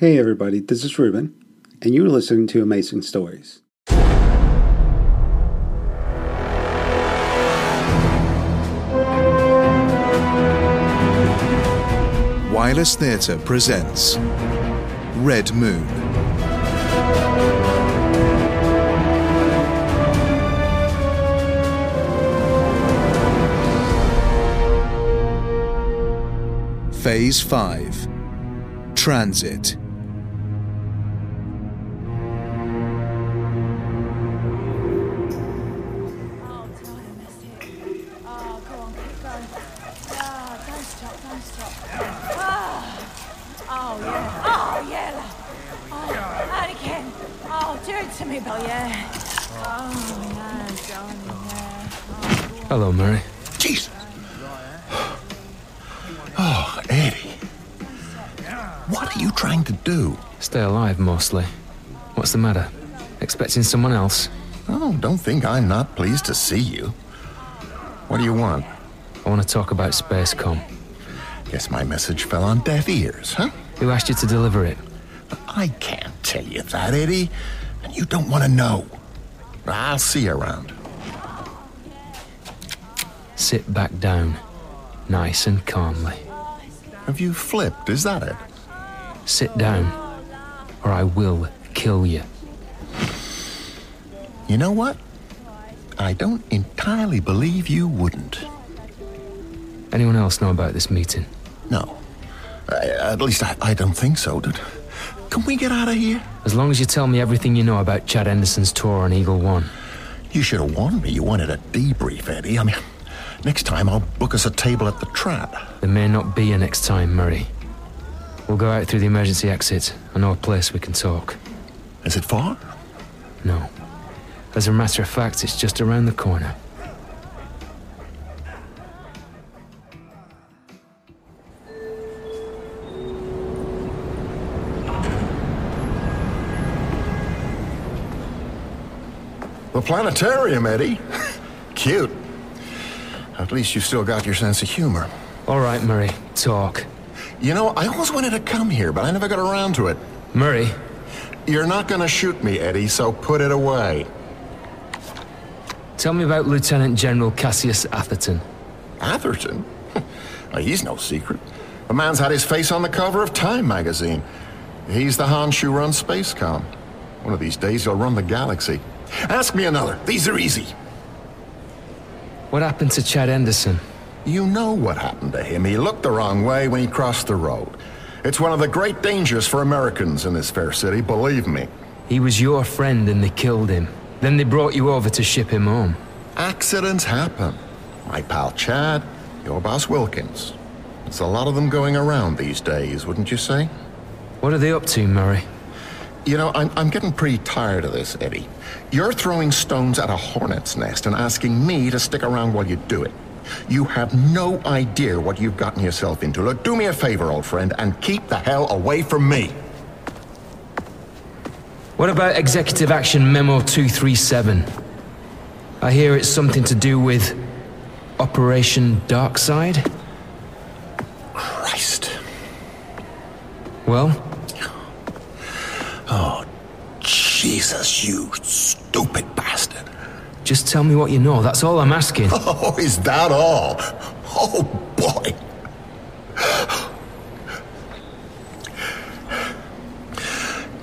Hey everybody, this is Ruben, and you're listening to Amazing Stories. Wireless Theatre presents Red Moon. Phase 5 Transit. Oh, yeah. Oh, yeah. Oh, and again. Oh, do it to me, Bill, yeah. Oh, yeah, darling, yeah. Oh. Hello, Murray. Jeez. Oh, Eddie. What are you trying to do? Stay alive mostly. What's the matter? Expecting someone else? Oh, don't think I'm not pleased to see you. What do you want? I want to talk about Spacecom. Guess my message fell on deaf ears, huh? Who asked you to deliver it? I can't tell you that, Eddie. And you don't want to know. I'll see you around. Sit back down. Nice and calmly. Have you flipped? Is that it? Sit down, or I will kill you. You know what? I don't entirely believe you wouldn't. Anyone else know about this meeting? No. I, at least I, I don't think so. Did, can we get out of here? As long as you tell me everything you know about Chad Anderson's tour on Eagle One. You should have warned me you wanted a debrief, Eddie. I mean, next time I'll book us a table at the trap. There may not be a next time, Murray. We'll go out through the emergency exit. I know a place we can talk. Is it far? No. As a matter of fact, it's just around the corner. The planetarium, Eddie. Cute. At least you still got your sense of humor. All right, Murray, talk. You know, I always wanted to come here, but I never got around to it. Murray, You're not gonna shoot me, Eddie, so put it away. tell me about Lieutenant General Cassius Atherton. Atherton? He's no secret. The man's had his face on the cover of Time magazine. He's the Hans who runs Spacecom. One of these days he'll run the galaxy. Ask me another. These are easy. What happened to Chad Anderson? You know what happened to him. He looked the wrong way when he crossed the road. It's one of the great dangers for Americans in this fair city, believe me. He was your friend and they killed him. Then they brought you over to ship him home. Accidents happen. My pal Chad, your boss Wilkins. There's a lot of them going around these days, wouldn't you say? What are they up to, Murray? You know, I'm, I'm getting pretty tired of this, Eddie. You're throwing stones at a hornet's nest and asking me to stick around while you do it. You have no idea what you've gotten yourself into. Look, do me a favor, old friend, and keep the hell away from me. What about Executive Action Memo 237? I hear it's something to do with Operation Darkside? Christ. Well, Jesus, you stupid bastard. just tell me what you know. That's all I'm asking. Oh, is that all? Oh, boy.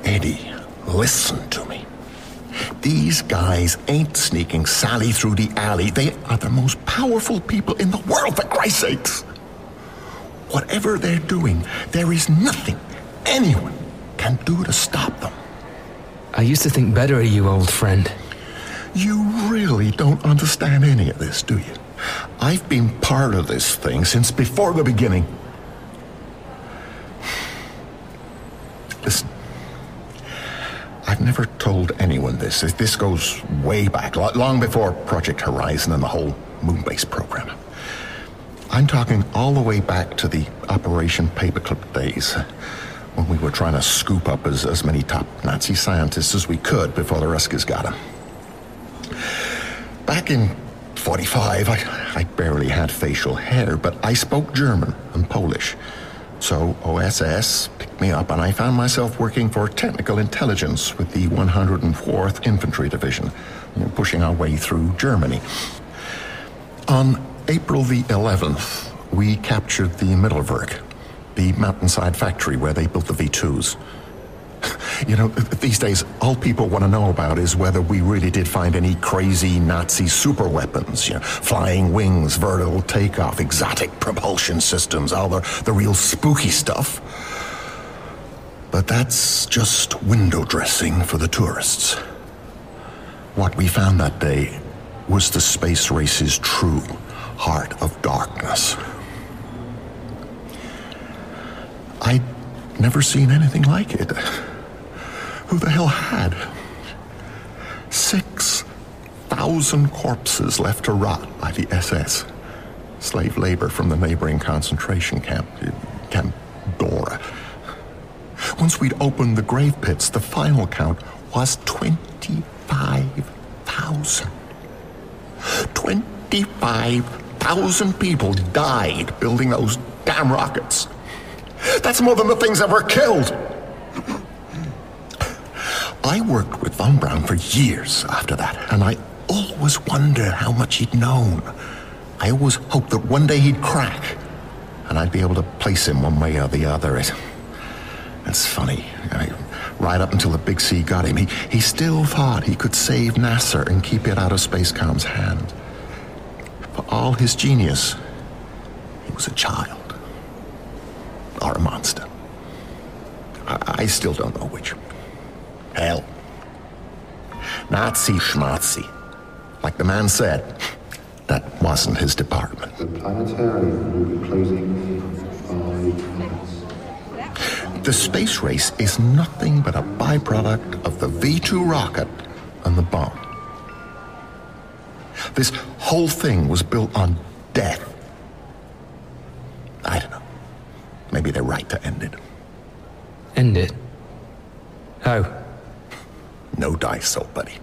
Eddie, listen to me. These guys ain't sneaking Sally through the alley. They are the most powerful people in the world, for Christ's sakes. Whatever they're doing, there is nothing anyone can do to stop them. I used to think better of you, old friend. You really don't understand any of this, do you? I've been part of this thing since before the beginning. Listen, I've never told anyone this. This goes way back, long before Project Horizon and the whole moon-based program. I'm talking all the way back to the Operation Paperclip days, when we were trying to scoop up as, as many top Nazi scientists as we could before the Ruskies got them. Back in 45, I, I barely had facial hair, but I spoke German and Polish. So OSS picked me up, and I found myself working for technical intelligence with the 104th Infantry Division, pushing our way through Germany. On April the 11th, we captured the Mittelwerk, the mountainside factory where they built the V2s. You know, these days, all people want to know about is whether we really did find any crazy Nazi super weapons. You know, flying wings, vertical takeoff, exotic propulsion systems, all the, the real spooky stuff. But that's just window dressing for the tourists. What we found that day was the space race's true heart of darkness. I'd never seen anything like it. Who the hell had? Six thousand corpses left to rot by the SS. Slave labor from the neighboring concentration camp, uh, Camp Dora. Once we'd opened the grave pits, the final count was 25,000. 25,000 people died building those damn rockets. That's more than the things ever killed. I worked with Von Braun for years after that, and I always wondered how much he'd known. I always hoped that one day he'd crack, and I'd be able to place him one way or the other. It, it's funny. I, right up until the Big C got him, he, he still thought he could save NASA and keep it out of Spacecom's hand. For all his genius, he was a child. A monster. I, I still don't know which. Hell. Nazi schmazi. Like the man said, that wasn't his department. The planetarium will be closing in five minutes. The space race is nothing but a byproduct of the V 2 rocket and the bomb. This whole thing was built on death. I don't know. Right to end it. End it. How? No dice, old buddy.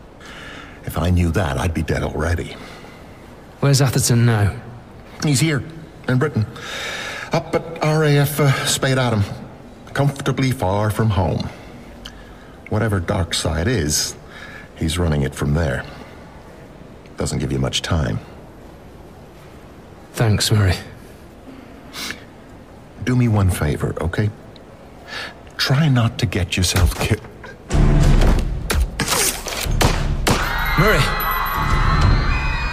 If I knew that, I'd be dead already. Where's Atherton now? He's here, in Britain. Up at RAF uh, Spadeadam. Comfortably far from home. Whatever dark side is, he's running it from there. Doesn't give you much time. Thanks, Murray. Do me one favor, okay? Try not to get yourself killed. Murray!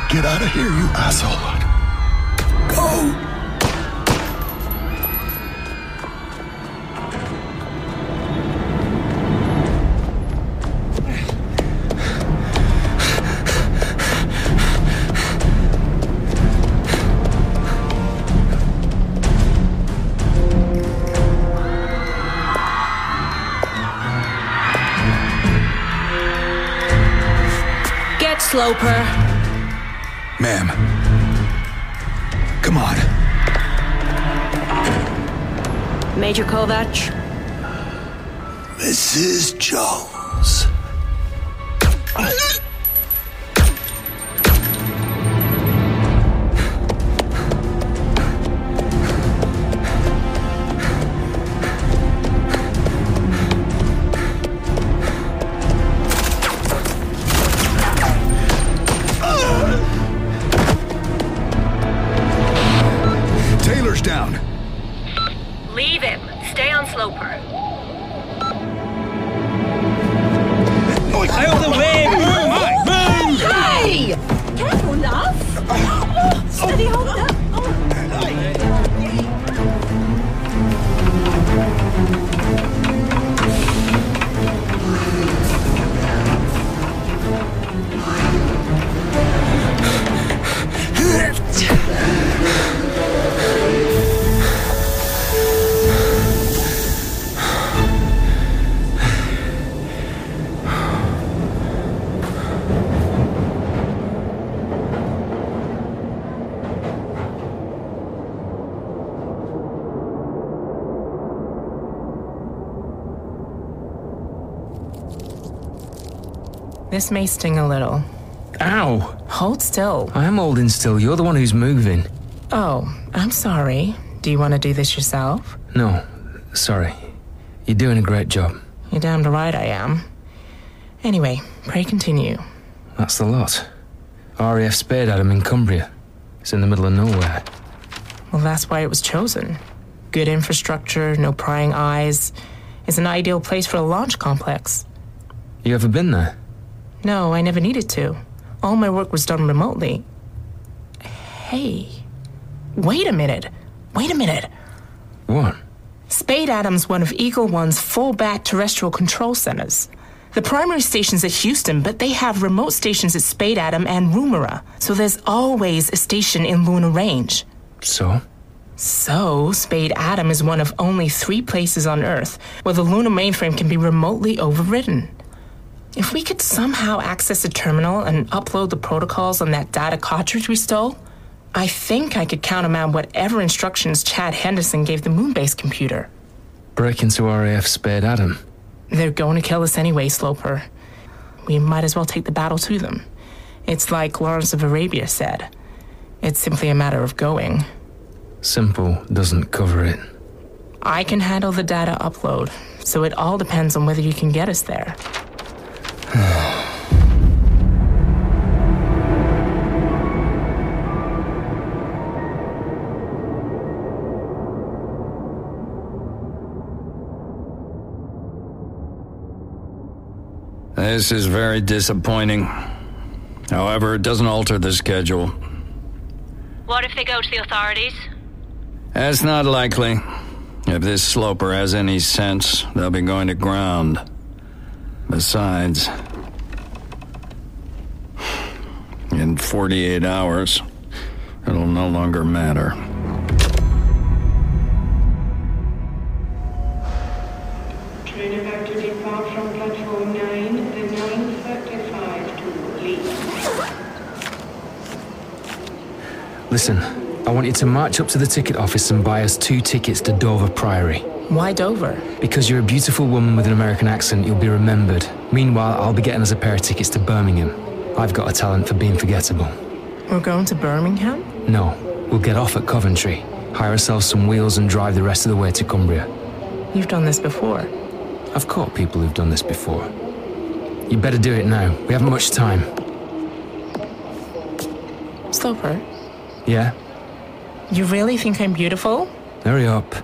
Get out of here, you asshole. Get Sloper. Ma'am. Come on. Major Kovac. Mrs. Jones. This may sting a little. Ow! Hold still. I am holding still. You're the one who's moving. Oh, I'm sorry. Do you want to do this yourself? No, sorry. You're doing a great job. You're damned right I am. Anyway, pray continue. That's the lot. RAF Spadeadam in Cumbria. It's in the middle of nowhere. Well, that's why it was chosen. Good infrastructure, no prying eyes. It's an ideal place for a launch complex. You ever been there? No, I never needed to. All my work was done remotely. Hey, wait a minute. Wait a minute. What? Spadeadam's, one of Eagle One's full-back terrestrial control centers. The primary station's at Houston, but they have remote stations at Spadeadam and Rumora, so there's always a station in Lunar Range. So? So, Spadeadam is one of only three places on Earth where the lunar mainframe can be remotely overridden. If we could somehow access a terminal and upload the protocols on that data cartridge we stole, I think I could countermand whatever instructions Chad Henderson gave the moonbase computer. Break into RAF Spadeadam. They're going to kill us anyway, Sloper. We might as well take the battle to them. It's like Lawrence of Arabia said. It's simply a matter of going. Simple doesn't cover it. I can handle the data upload, so it all depends on whether you can get us there. This is very disappointing. However, it doesn't alter the schedule. What if they go to the authorities? That's not likely. If this sloper has any sense, they'll be going to ground. Besides, in 48 hours, it'll no longer matter. Train about to depart from platform 9 at 9.35 to leave. Listen, I want you to march up to the ticket office and buy us two tickets to Dover Priory. Why Dover? Because you're a beautiful woman with an American accent, you'll be remembered. Meanwhile, I'll be getting us a pair of tickets to Birmingham. I've got a talent for being forgettable. We're going to Birmingham? No, we'll get off at Coventry, hire ourselves some wheels, and drive the rest of the way to Cumbria. You've done this before. I've caught people who've done this before. You better do it now. We haven't much time. Stop her. Yeah? you really think I'm beautiful? Hurry up.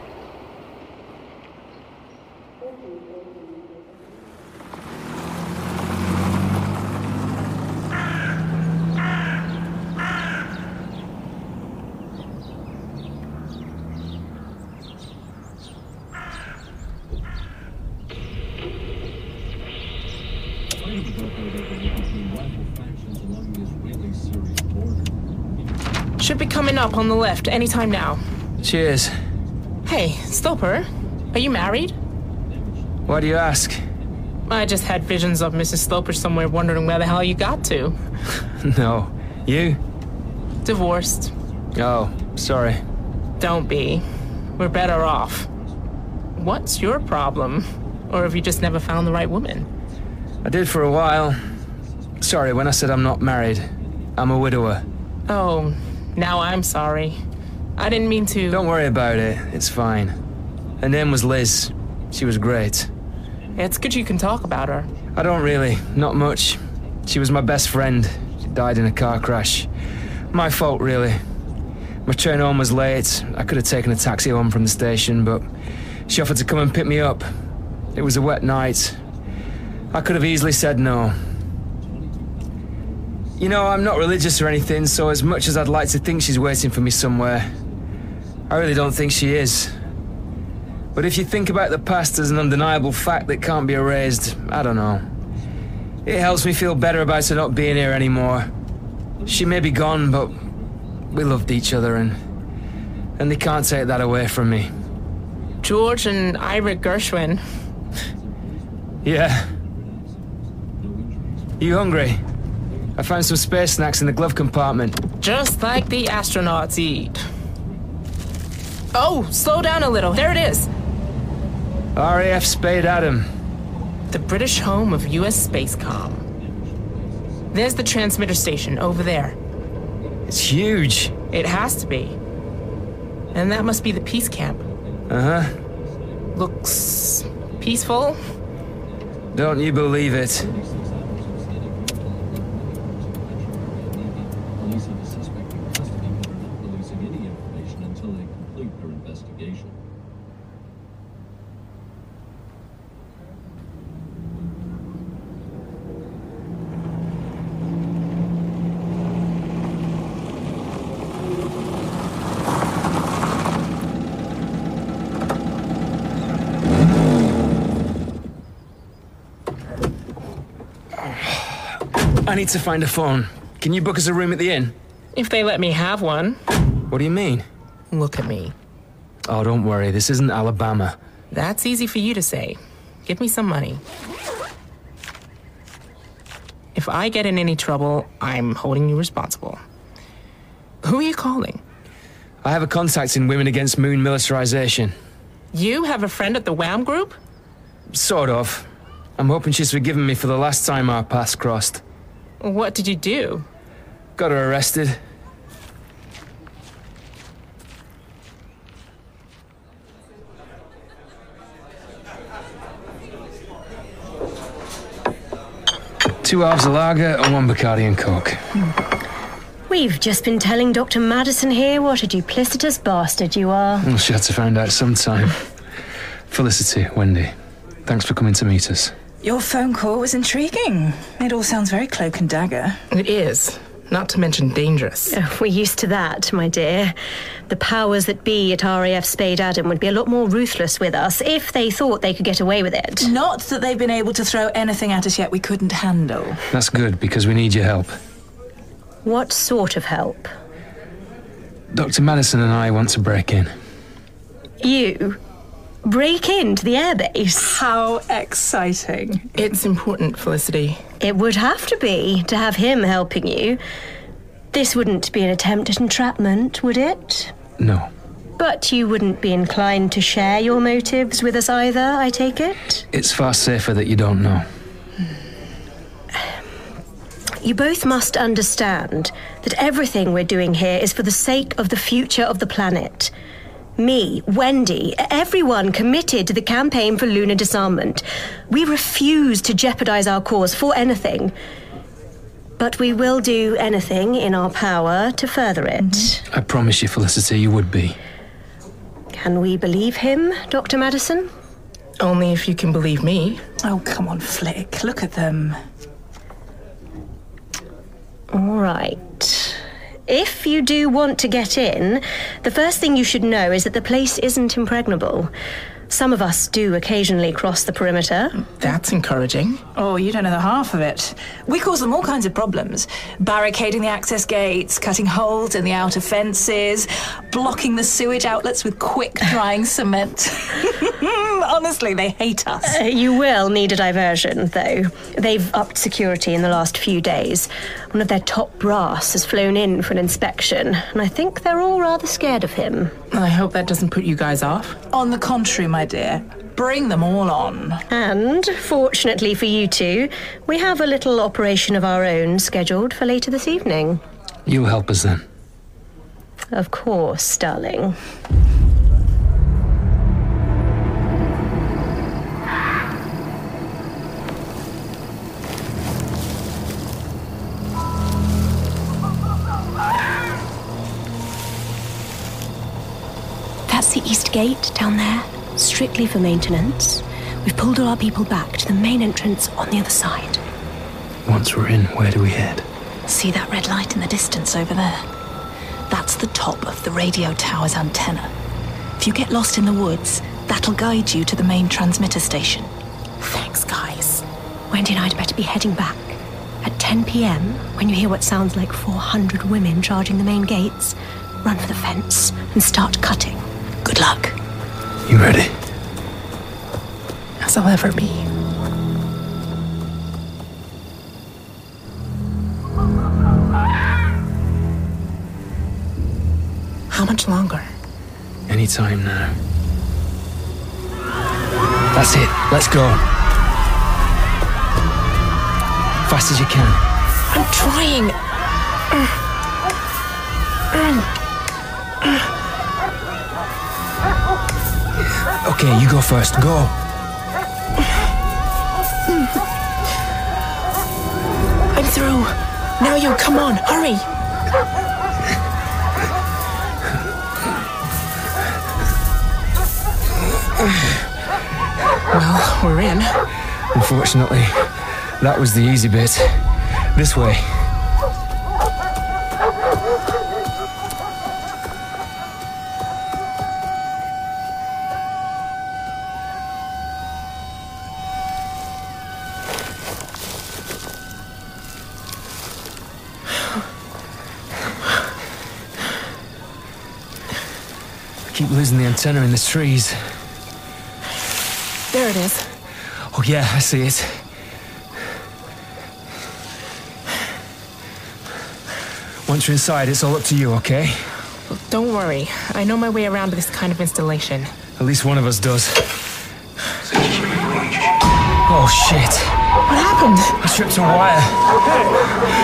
Should be on the left anytime now. Cheers. Hey, Sloper, are you married? Why do you ask? I just had visions of Mrs. Sloper somewhere wondering where the hell you got to. No. You? Divorced. Oh, sorry. Don't be. We're better off. What's your problem? Or have you just never found the right woman? I did for a while. Sorry, when I said I'm not married, I'm a widower. Oh, now I'm sorry. I didn't mean to. Don't worry about it. It's fine. Her name was Liz. She was great. It's good you can talk about her. I don't really. Not much. She was my best friend. She died in a car crash. My fault, really. My train home was late. I could have taken a taxi home from the station, but she offered to come and pick me up. It was a wet night. I could have easily said no. You know, I'm not religious or anything, so as much as I'd like to think she's waiting for me somewhere, I really don't think she is. But if you think about the past as an undeniable fact that can't be erased, I don't know. It helps me feel better about her not being here anymore. She may be gone, but we loved each other, and and they can't take that away from me. George and Ira Gershwin. Yeah. You hungry? I found some space snacks in the glove compartment. Just like the astronauts eat. Oh, slow down a little. There it is. RAF Spadeadam. The British home of US Spacecom. There's the transmitter station over there. It's huge. It has to be. And that must be the peace camp. Uh huh. Looks Peaceful? Don't you believe it? Police have a suspect in custody, not releasing any information until they complete their investigation. I need to find a phone. Can you book us a room at the inn? If they let me have one. What do you mean? Look at me. Oh, don't worry. This isn't Alabama. That's easy for you to say. Give me some money. If I get in any trouble, I'm holding you responsible. Who are you calling? I have a contact in Women Against Moon Militarization. You have a friend at the WHAM group? Sort of. I'm hoping she's forgiven me for the last time our paths crossed. What did you do? Got her arrested. Two halves of lager and one Bacardi and Coke. We've just been telling Dr. Madison here what a duplicitous bastard you are. Well, she had to find out sometime. Felicity, Wendy, thanks for coming to meet us. Your phone call was intriguing. It all sounds very cloak and dagger. It is. Not to mention dangerous. Oh, we're used to that, my dear. The powers that be at RAF Spadeadam would be a lot more ruthless with us if they thought they could get away with it. Not that they've been able to throw anything at us yet we couldn't handle. That's good because we need your help. What sort of help? Dr. Madison and I want to break in. You? Break into the airbase? How exciting. It's important, Felicity. It would have to be to have him helping you. This wouldn't be an attempt at entrapment, would it? No. But you wouldn't be inclined to share your motives with us either, I take it? It's far safer that you don't know. You both must understand that everything we're doing here is for the sake of the future of the planet. Me, Wendy, everyone committed to the campaign for lunar disarmament. We refuse to jeopardize our cause for anything. But we will do anything in our power to further it. Mm-hmm. I promise you, Felicity, you would be. Can we believe him, Dr. Madison? Only if you can believe me. Oh, come on, Flick. Look at them. All right. If you do want to get in, the first thing you should know is that the place isn't impregnable. Some of us do occasionally cross the perimeter. That's encouraging. Oh, you don't know the half of it. We cause them all kinds of problems barricading the access gates, cutting holes in the outer fences, blocking the sewage outlets with quick drying cement. Honestly, they hate us. Uh, you will need a diversion, though. They've upped security in the last few days. One of their top brass has flown in for an inspection, and I think they're all rather scared of him. I hope that doesn't put you guys off. On the contrary, my dear, bring them all on. And, fortunately for you two, we have a little operation of our own scheduled for later this evening. You'll help us then. Of course, darling. Gate down there, strictly for maintenance. We've pulled all our people back to the main entrance on the other side. Once we're in, where do we head? See that red light in the distance over there? That's the top of the radio tower's antenna. If you get lost in the woods, that'll guide you to the main transmitter station. Thanks, guys. Wendy and I'd better be heading back. At 10 pm, when you hear what sounds like 400 women charging the main gates, run for the fence and start cutting. Good luck. You ready? As I'll ever be. How much longer? Any time now. That's it. Let's go. Fast as you can. I'm trying. Uh, Okay, you go first. Go. I'm through. Now you, come on, hurry. Well, we're in. Unfortunately, that was the easy bit. This way. Keep losing the antenna in the trees. There it is. Oh, yeah, I see it. Once you're inside, it's all up to you, okay? Don't worry. I know my way around this kind of installation. At least one of us does. Oh, shit. What happened? I tripped a wire.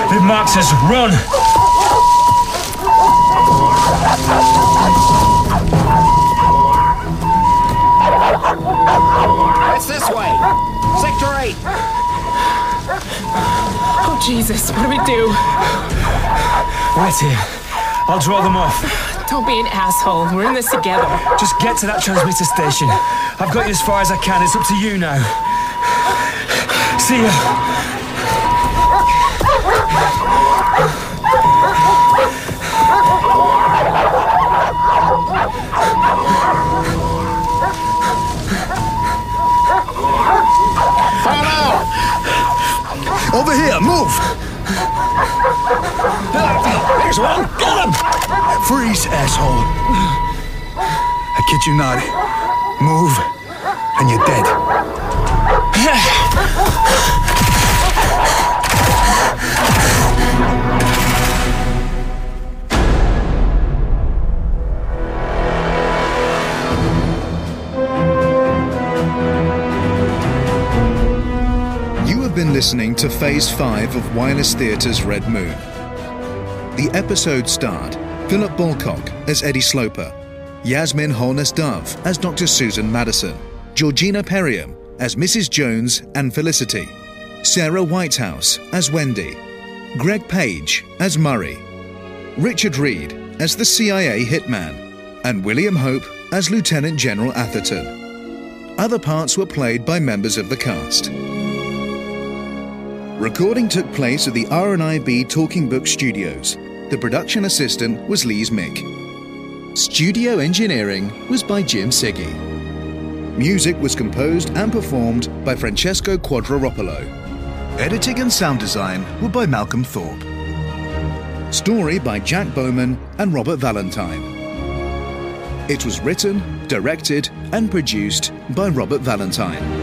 They've marked us. Run! It's this way. Sector 8. Oh, Jesus, what do we do? Right here. I'll draw them off. Don't be an asshole. We're in this together. Just get to that transmitter station. I've got you as far as I can. It's up to you now. See ya. Over here, move! There's one! Got him! Freeze, asshole. I kid you not. Move, and you're dead. Listening to Phase 5 of Wireless Theatre's Red Moon. The episode starred Philip Bulcock as Eddie Sloper, Yasmin Holness Dove as Dr. Susan Madison, Georgina Perriam as Mrs. Jones and Felicity, Sarah Whitehouse as Wendy, Greg Page as Murray, Richard Reed as the CIA hitman, and William Hope as Lieutenant General Atherton. Other parts were played by members of the cast. Recording took place at the RNIB Talking Book Studios. The production assistant was Lise Mick. Studio engineering was by Jim Siggy. Music was composed and performed by Francesco Quadropolo. Editing and sound design were by Malcolm Thorpe. Story by Jack Bowman and Robert Valentine. It was written, directed, and produced by Robert Valentine.